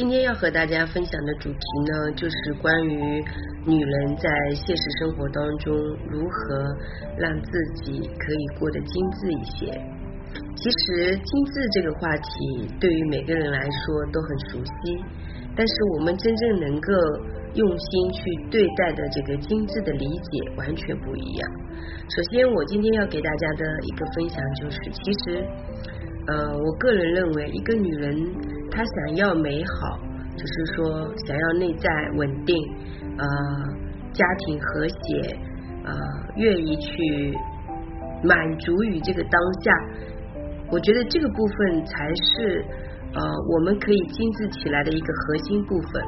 今天要和大家分享的主题呢，就是关于女人在现实生活当中如何让自己可以过得精致一些。其实精致这个话题对于每个人来说都很熟悉，但是我们真正能够用心去对待的这个精致的理解完全不一样。首先，我今天要给大家的一个分享就是，其实。呃，我个人认为，一个女人她想要美好，就是说想要内在稳定，呃，家庭和谐，呃，愿意去满足于这个当下，我觉得这个部分才是呃我们可以精致起来的一个核心部分。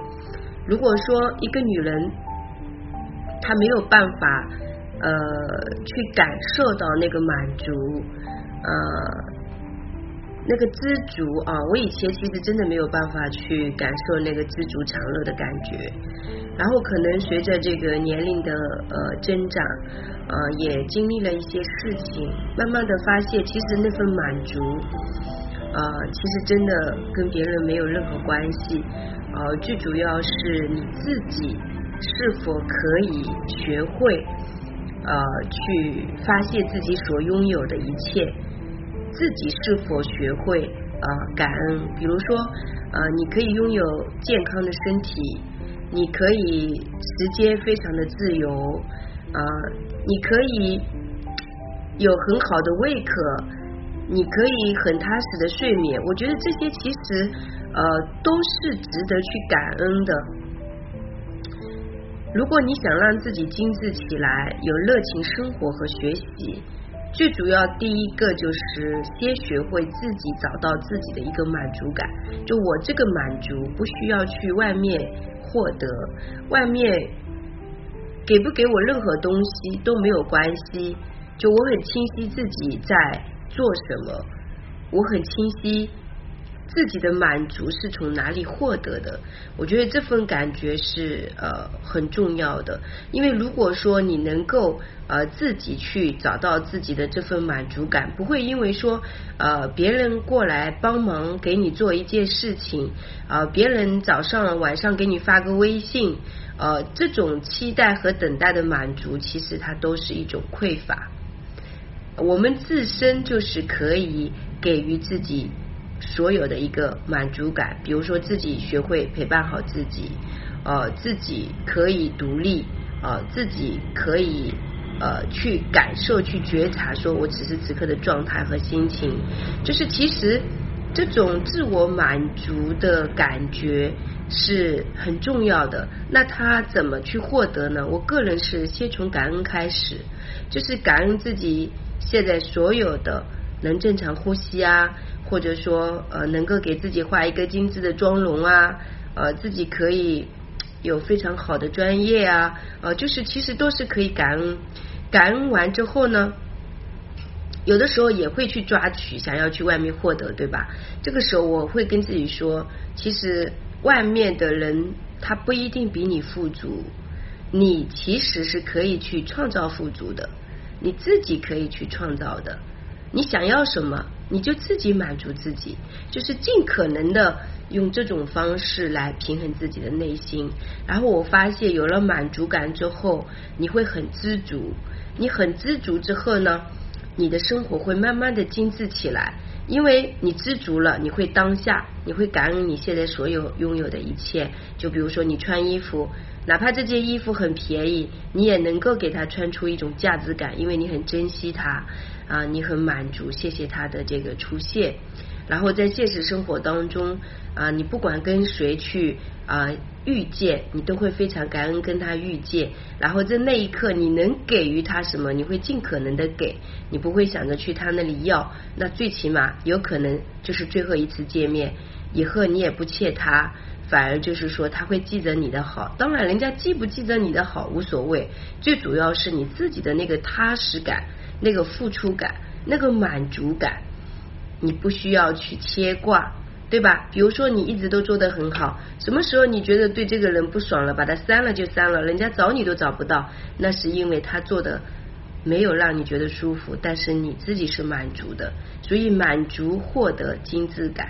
如果说一个女人她没有办法呃去感受到那个满足，呃。那个知足啊，我以前其实真的没有办法去感受那个知足常乐的感觉。然后可能随着这个年龄的呃增长，呃也经历了一些事情，慢慢的发现其实那份满足，呃其实真的跟别人没有任何关系。呃最主要是你自己是否可以学会呃去发现自己所拥有的一切。自己是否学会啊感恩？比如说，呃，你可以拥有健康的身体，你可以时间非常的自由，啊，你可以有很好的胃口，你可以很踏实的睡眠。我觉得这些其实呃都是值得去感恩的。如果你想让自己精致起来，有热情生活和学习。最主要第一个就是先学会自己找到自己的一个满足感，就我这个满足不需要去外面获得，外面给不给我任何东西都没有关系，就我很清晰自己在做什么，我很清晰。自己的满足是从哪里获得的？我觉得这份感觉是呃很重要的，因为如果说你能够呃自己去找到自己的这份满足感，不会因为说呃别人过来帮忙给你做一件事情啊，别人早上晚上给你发个微信，呃这种期待和等待的满足，其实它都是一种匮乏。我们自身就是可以给予自己。所有的一个满足感，比如说自己学会陪伴好自己，呃，自己可以独立，呃，自己可以呃去感受、去觉察，说我此时此刻的状态和心情，就是其实这种自我满足的感觉是很重要的。那他怎么去获得呢？我个人是先从感恩开始，就是感恩自己现在所有的能正常呼吸啊。或者说呃能够给自己画一个精致的妆容啊，呃自己可以有非常好的专业啊，呃就是其实都是可以感恩，感恩完之后呢，有的时候也会去抓取想要去外面获得，对吧？这个时候我会跟自己说，其实外面的人他不一定比你富足，你其实是可以去创造富足的，你自己可以去创造的。你想要什么，你就自己满足自己，就是尽可能的用这种方式来平衡自己的内心。然后我发现有了满足感之后，你会很知足。你很知足之后呢，你的生活会慢慢的精致起来，因为你知足了，你会当下，你会感恩你现在所有拥有的一切。就比如说你穿衣服，哪怕这件衣服很便宜，你也能够给它穿出一种价值感，因为你很珍惜它。啊，你很满足，谢谢它的这个出现。然后在现实生活当中啊，你不管跟谁去啊遇见，你都会非常感恩跟他遇见。然后在那一刻，你能给予他什么，你会尽可能的给，你不会想着去他那里要。那最起码有可能就是最后一次见面，以后你也不欠他，反而就是说他会记得你的好。当然，人家记不记得你的好无所谓，最主要是你自己的那个踏实感。那个付出感，那个满足感，你不需要去牵挂，对吧？比如说你一直都做得很好，什么时候你觉得对这个人不爽了，把他删了就删了，人家找你都找不到，那是因为他做的没有让你觉得舒服，但是你自己是满足的，所以满足获得精致感。